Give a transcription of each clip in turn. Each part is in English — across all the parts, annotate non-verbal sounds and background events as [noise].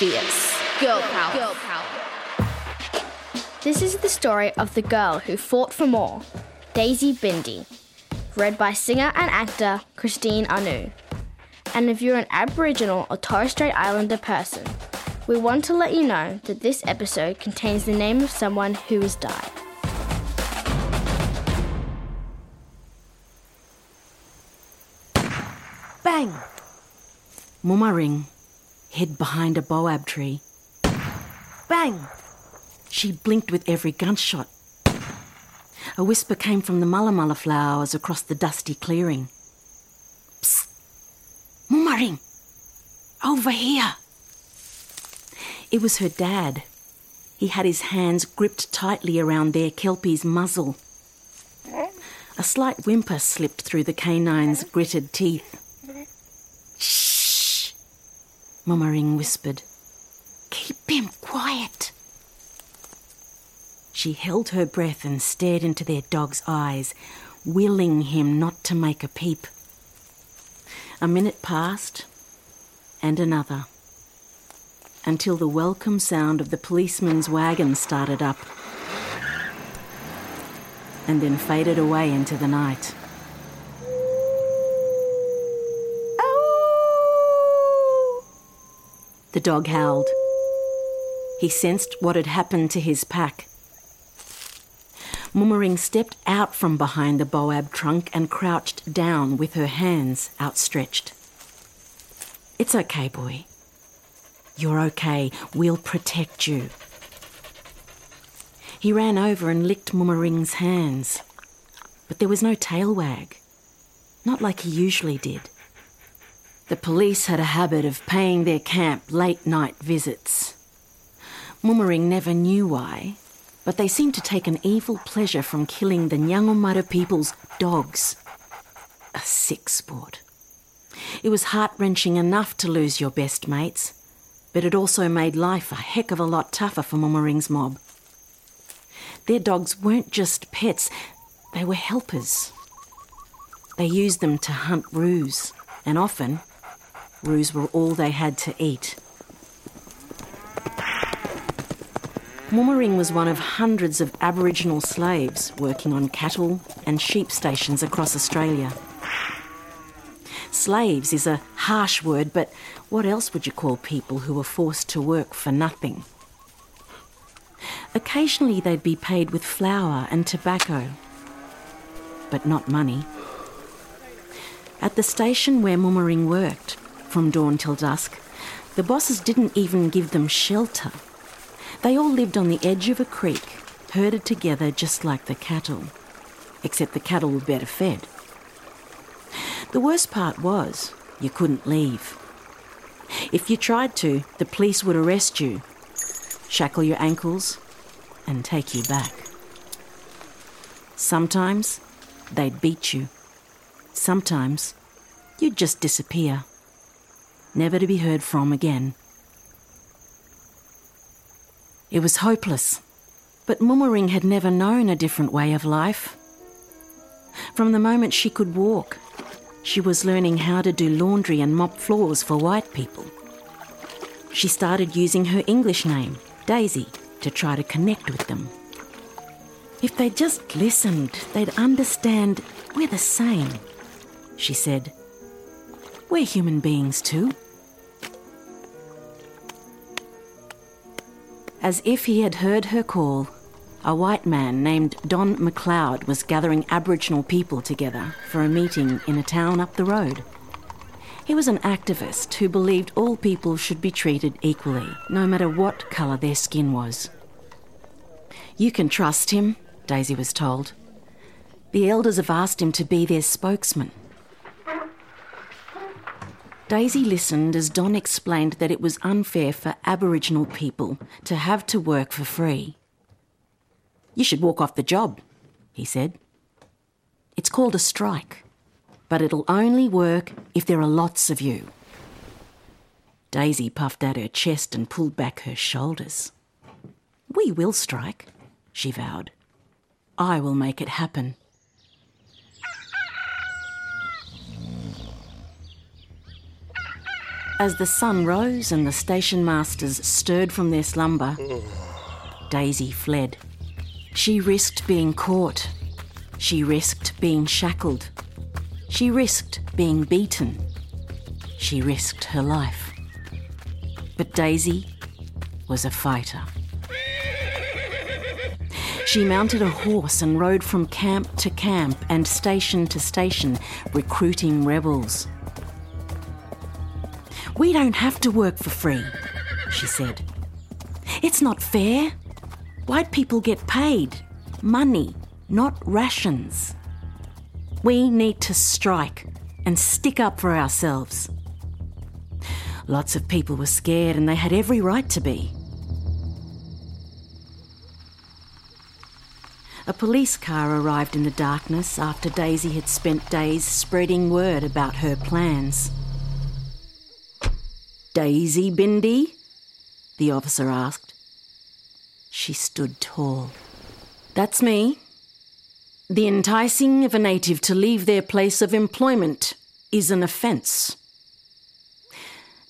fierce. Girl power. Girl power. This is the story of the girl who fought for more, Daisy Bindi, read by singer and actor Christine Anu. And if you're an Aboriginal or Torres Strait Islander person, we want to let you know that this episode contains the name of someone who has died. Bang! Mumaring hid behind a boab tree. Bang! She blinked with every gunshot. A whisper came from the mulla mulla flowers across the dusty clearing. Psst! Mumaring! Over here! It was her dad. He had his hands gripped tightly around their kelpie's muzzle. A slight whimper slipped through the canine's gritted teeth. Shh! Mumaring whispered. Keep him quiet. She held her breath and stared into their dog's eyes, willing him not to make a peep. A minute passed, and another, until the welcome sound of the policeman's wagon started up, and then faded away into the night. The dog howled. He sensed what had happened to his pack. Mumaring stepped out from behind the boab trunk and crouched down with her hands outstretched. It's okay, boy. You're okay. We'll protect you. He ran over and licked Mumaring's hands, but there was no tail wag, not like he usually did. The police had a habit of paying their camp late night visits. Mumaring never knew why, but they seemed to take an evil pleasure from killing the Nyangumara people's dogs. A sick sport. It was heart wrenching enough to lose your best mates, but it also made life a heck of a lot tougher for Mumaring's mob. Their dogs weren't just pets, they were helpers. They used them to hunt roos, and often, roos were all they had to eat. Mumaring was one of hundreds of Aboriginal slaves working on cattle and sheep stations across Australia. Slaves is a harsh word, but what else would you call people who were forced to work for nothing? Occasionally they'd be paid with flour and tobacco, but not money. At the station where Mumaring worked, from dawn till dusk, the bosses didn't even give them shelter. They all lived on the edge of a creek, herded together just like the cattle, except the cattle were better fed. The worst part was you couldn't leave. If you tried to, the police would arrest you, shackle your ankles, and take you back. Sometimes they'd beat you. Sometimes you'd just disappear, never to be heard from again. It was hopeless, but Mumaring had never known a different way of life. From the moment she could walk, she was learning how to do laundry and mop floors for white people. She started using her English name, Daisy, to try to connect with them. If they just listened, they'd understand we're the same, she said. We're human beings too. As if he had heard her call, a white man named Don McLeod was gathering Aboriginal people together for a meeting in a town up the road. He was an activist who believed all people should be treated equally, no matter what colour their skin was. You can trust him, Daisy was told. The elders have asked him to be their spokesman. Daisy listened as Don explained that it was unfair for Aboriginal people to have to work for free. You should walk off the job, he said. It's called a strike, but it'll only work if there are lots of you. Daisy puffed out her chest and pulled back her shoulders. We will strike, she vowed. I will make it happen. As the sun rose and the station masters stirred from their slumber, Daisy fled. She risked being caught. She risked being shackled. She risked being beaten. She risked her life. But Daisy was a fighter. She mounted a horse and rode from camp to camp and station to station, recruiting rebels. We don't have to work for free, she said. It's not fair. White people get paid money, not rations. We need to strike and stick up for ourselves. Lots of people were scared and they had every right to be. A police car arrived in the darkness after Daisy had spent days spreading word about her plans. Daisy Bindi? The officer asked. She stood tall. That's me. The enticing of a native to leave their place of employment is an offence.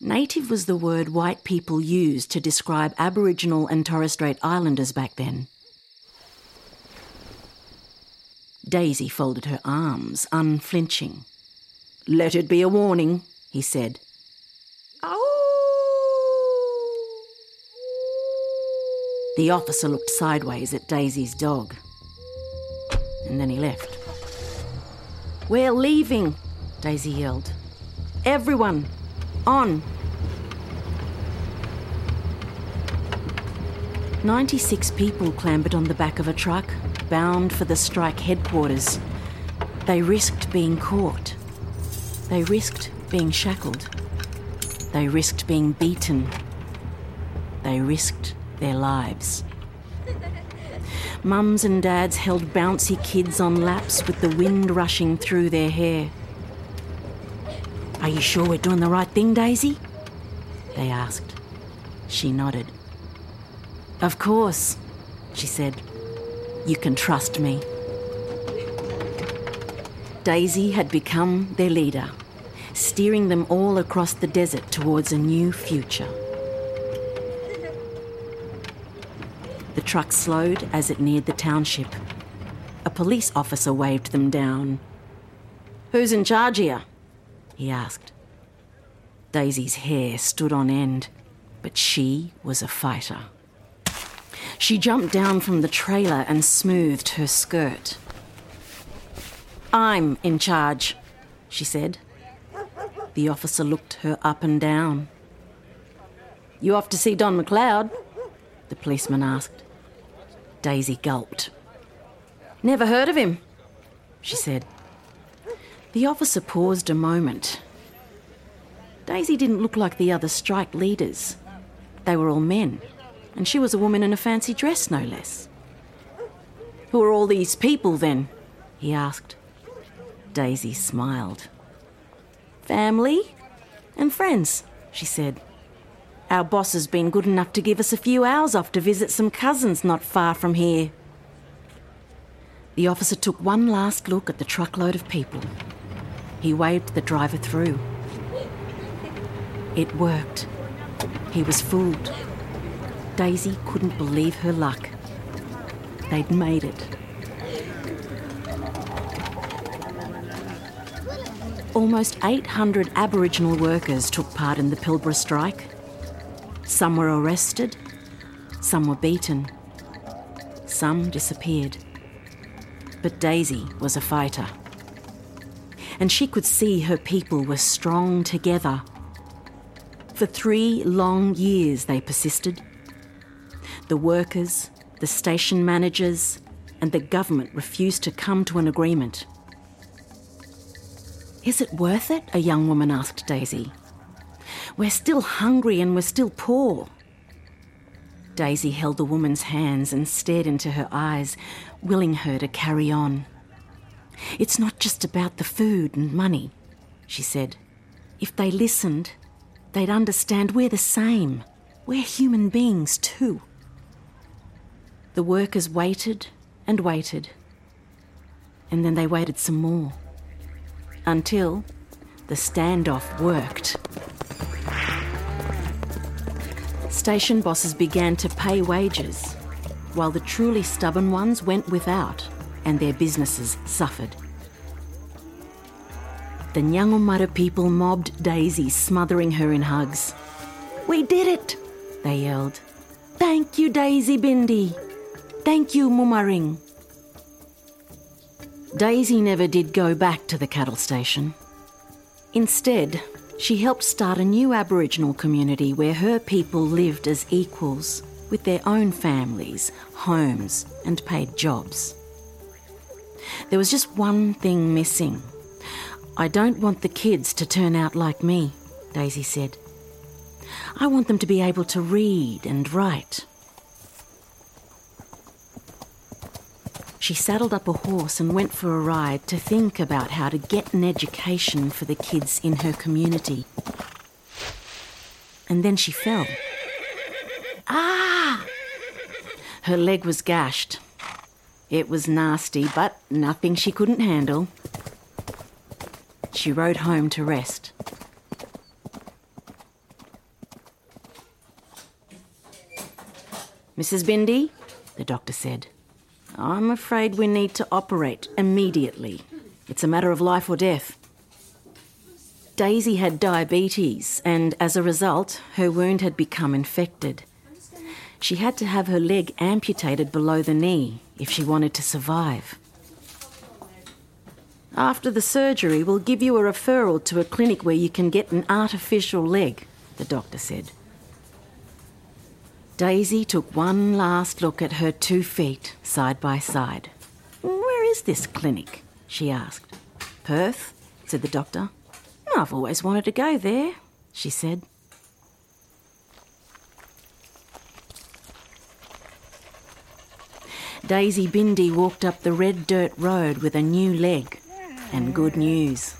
Native was the word white people used to describe Aboriginal and Torres Strait Islanders back then. Daisy folded her arms, unflinching. Let it be a warning, he said. The officer looked sideways at Daisy's dog. And then he left. We're leaving, Daisy yelled. Everyone, on. 96 people clambered on the back of a truck, bound for the strike headquarters. They risked being caught. They risked being shackled. They risked being beaten. They risked their lives. Mums and dads held bouncy kids on laps with the wind rushing through their hair. Are you sure we're doing the right thing, Daisy? They asked. She nodded. Of course, she said. You can trust me. Daisy had become their leader, steering them all across the desert towards a new future. Truck slowed as it neared the township. A police officer waved them down. Who's in charge here? he asked. Daisy's hair stood on end, but she was a fighter. She jumped down from the trailer and smoothed her skirt. I'm in charge, she said. The officer looked her up and down. You off to see Don McLeod? The policeman asked. Daisy gulped. Never heard of him, she said. The officer paused a moment. Daisy didn't look like the other strike leaders. They were all men and she was a woman in a fancy dress, no less. Who are all these people then? he asked. Daisy smiled. Family and friends, she said. Our boss has been good enough to give us a few hours off to visit some cousins not far from here. The officer took one last look at the truckload of people. He waved the driver through. It worked. He was fooled. Daisy couldn't believe her luck. They'd made it. Almost 800 Aboriginal workers took part in the Pilbara strike. Some were arrested, some were beaten, some disappeared. But Daisy was a fighter. And she could see her people were strong together. For three long years they persisted the workers, the station managers, and the government refused to come to an agreement. Is it worth it? A young woman asked Daisy. We're still hungry and we're still poor. Daisy held the woman's hands and stared into her eyes, willing her to carry on. It's not just about the food and money, she said. If they listened, they'd understand we're the same. We're human beings too. The workers waited and waited, and then they waited some more until the standoff worked. Station bosses began to pay wages, while the truly stubborn ones went without and their businesses suffered. The Nyangumara people mobbed Daisy, smothering her in hugs. We did it, they yelled. Thank you, Daisy Bindi. Thank you, Mumaring. Daisy never did go back to the cattle station. Instead, she helped start a new Aboriginal community where her people lived as equals, with their own families, homes, and paid jobs. There was just one thing missing. I don't want the kids to turn out like me, Daisy said. I want them to be able to read and write. She saddled up a horse and went for a ride to think about how to get an education for the kids in her community. And then she fell. Ah! Her leg was gashed. It was nasty, but nothing she couldn't handle. She rode home to rest. Mrs. Bindi, the doctor said, I'm afraid we need to operate immediately. It's a matter of life or death. Daisy had diabetes, and as a result, her wound had become infected. She had to have her leg amputated below the knee if she wanted to survive. After the surgery, we'll give you a referral to a clinic where you can get an artificial leg, the doctor said. Daisy took one last look at her two feet side by side. Where is this clinic? she asked. Perth, said the doctor. I've always wanted to go there, she said. Daisy Bindi walked up the red dirt road with a new leg and good news.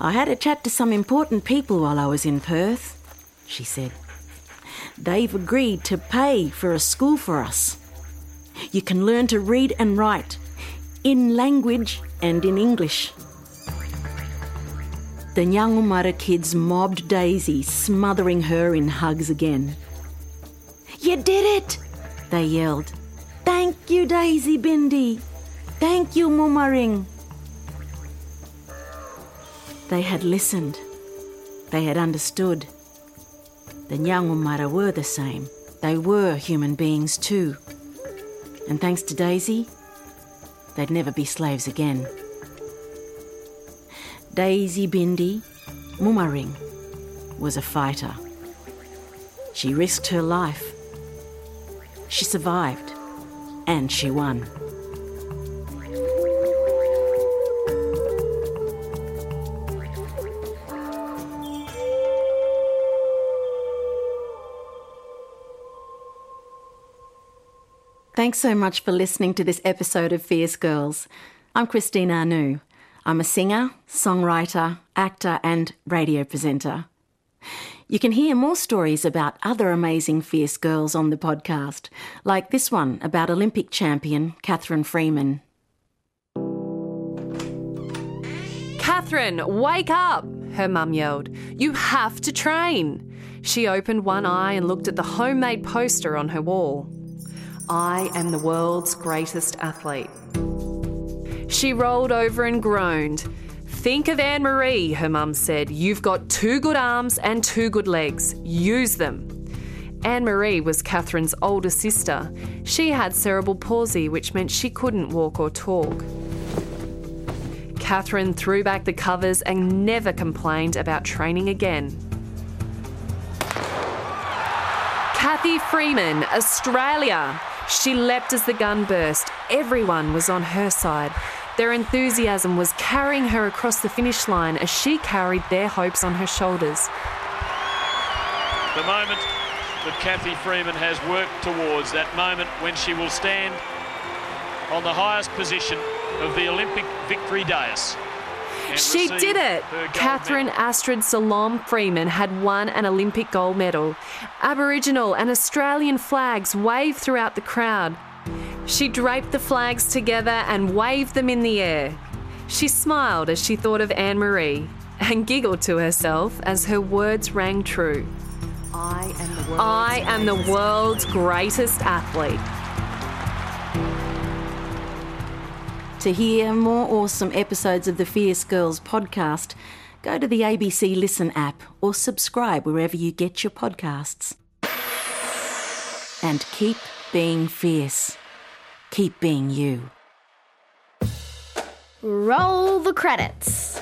I had a chat to some important people while I was in Perth, she said. They've agreed to pay for a school for us. You can learn to read and write in language and in English. The Nyangumara kids mobbed Daisy, smothering her in hugs again. You did it! They yelled. Thank you, Daisy Bindi. Thank you, Mumaring. They had listened. They had understood. The Nyangumara were the same. They were human beings too. And thanks to Daisy, they'd never be slaves again. Daisy Bindi, Mumaring, was a fighter. She risked her life. She survived. And she won. Thanks so much for listening to this episode of Fierce Girls. I'm Christine Anu. I'm a singer, songwriter, actor, and radio presenter. You can hear more stories about other amazing fierce girls on the podcast, like this one about Olympic champion Catherine Freeman. Catherine, wake up! Her mum yelled. You have to train. She opened one eye and looked at the homemade poster on her wall. I am the world's greatest athlete. She rolled over and groaned. Think of Anne Marie, her mum said. You've got two good arms and two good legs. Use them. Anne Marie was Catherine's older sister. She had cerebral palsy, which meant she couldn't walk or talk. Catherine threw back the covers and never complained about training again. Kathy Freeman, Australia. She leapt as the gun burst. Everyone was on her side. Their enthusiasm was carrying her across the finish line as she carried their hopes on her shoulders. The moment that Kathy Freeman has worked towards, that moment when she will stand on the highest position of the Olympic victory dais. And She did it! her Catherine medal. Astrid Salome Freeman had won an Olympic gold medal. Aboriginal and Australian flags waved throughout the crowd. She draped the flags together and waved them in the air. She smiled as she thought of Anne Marie and giggled to herself as her words rang true. I am the world's, I am the world's greatest athlete. To hear more awesome episodes of the Fierce Girls podcast, go to the ABC Listen app or subscribe wherever you get your podcasts. And keep being fierce. Keep being you. Roll the credits.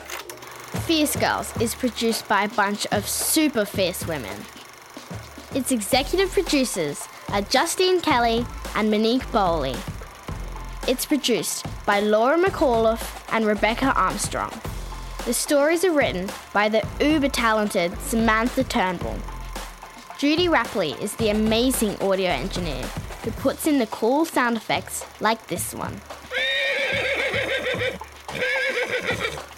Fierce Girls is produced by a bunch of super fierce women. Its executive producers are Justine Kelly and Monique Bowley. It's produced by Laura McAuliffe and Rebecca Armstrong. The stories are written by the uber talented Samantha Turnbull. Judy Rapley is the amazing audio engineer who puts in the cool sound effects like this one.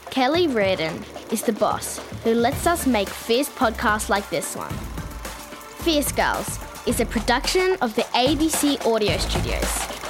[laughs] Kelly Reardon is the boss who lets us make fierce podcasts like this one. Fierce Girls is a production of the ABC Audio Studios.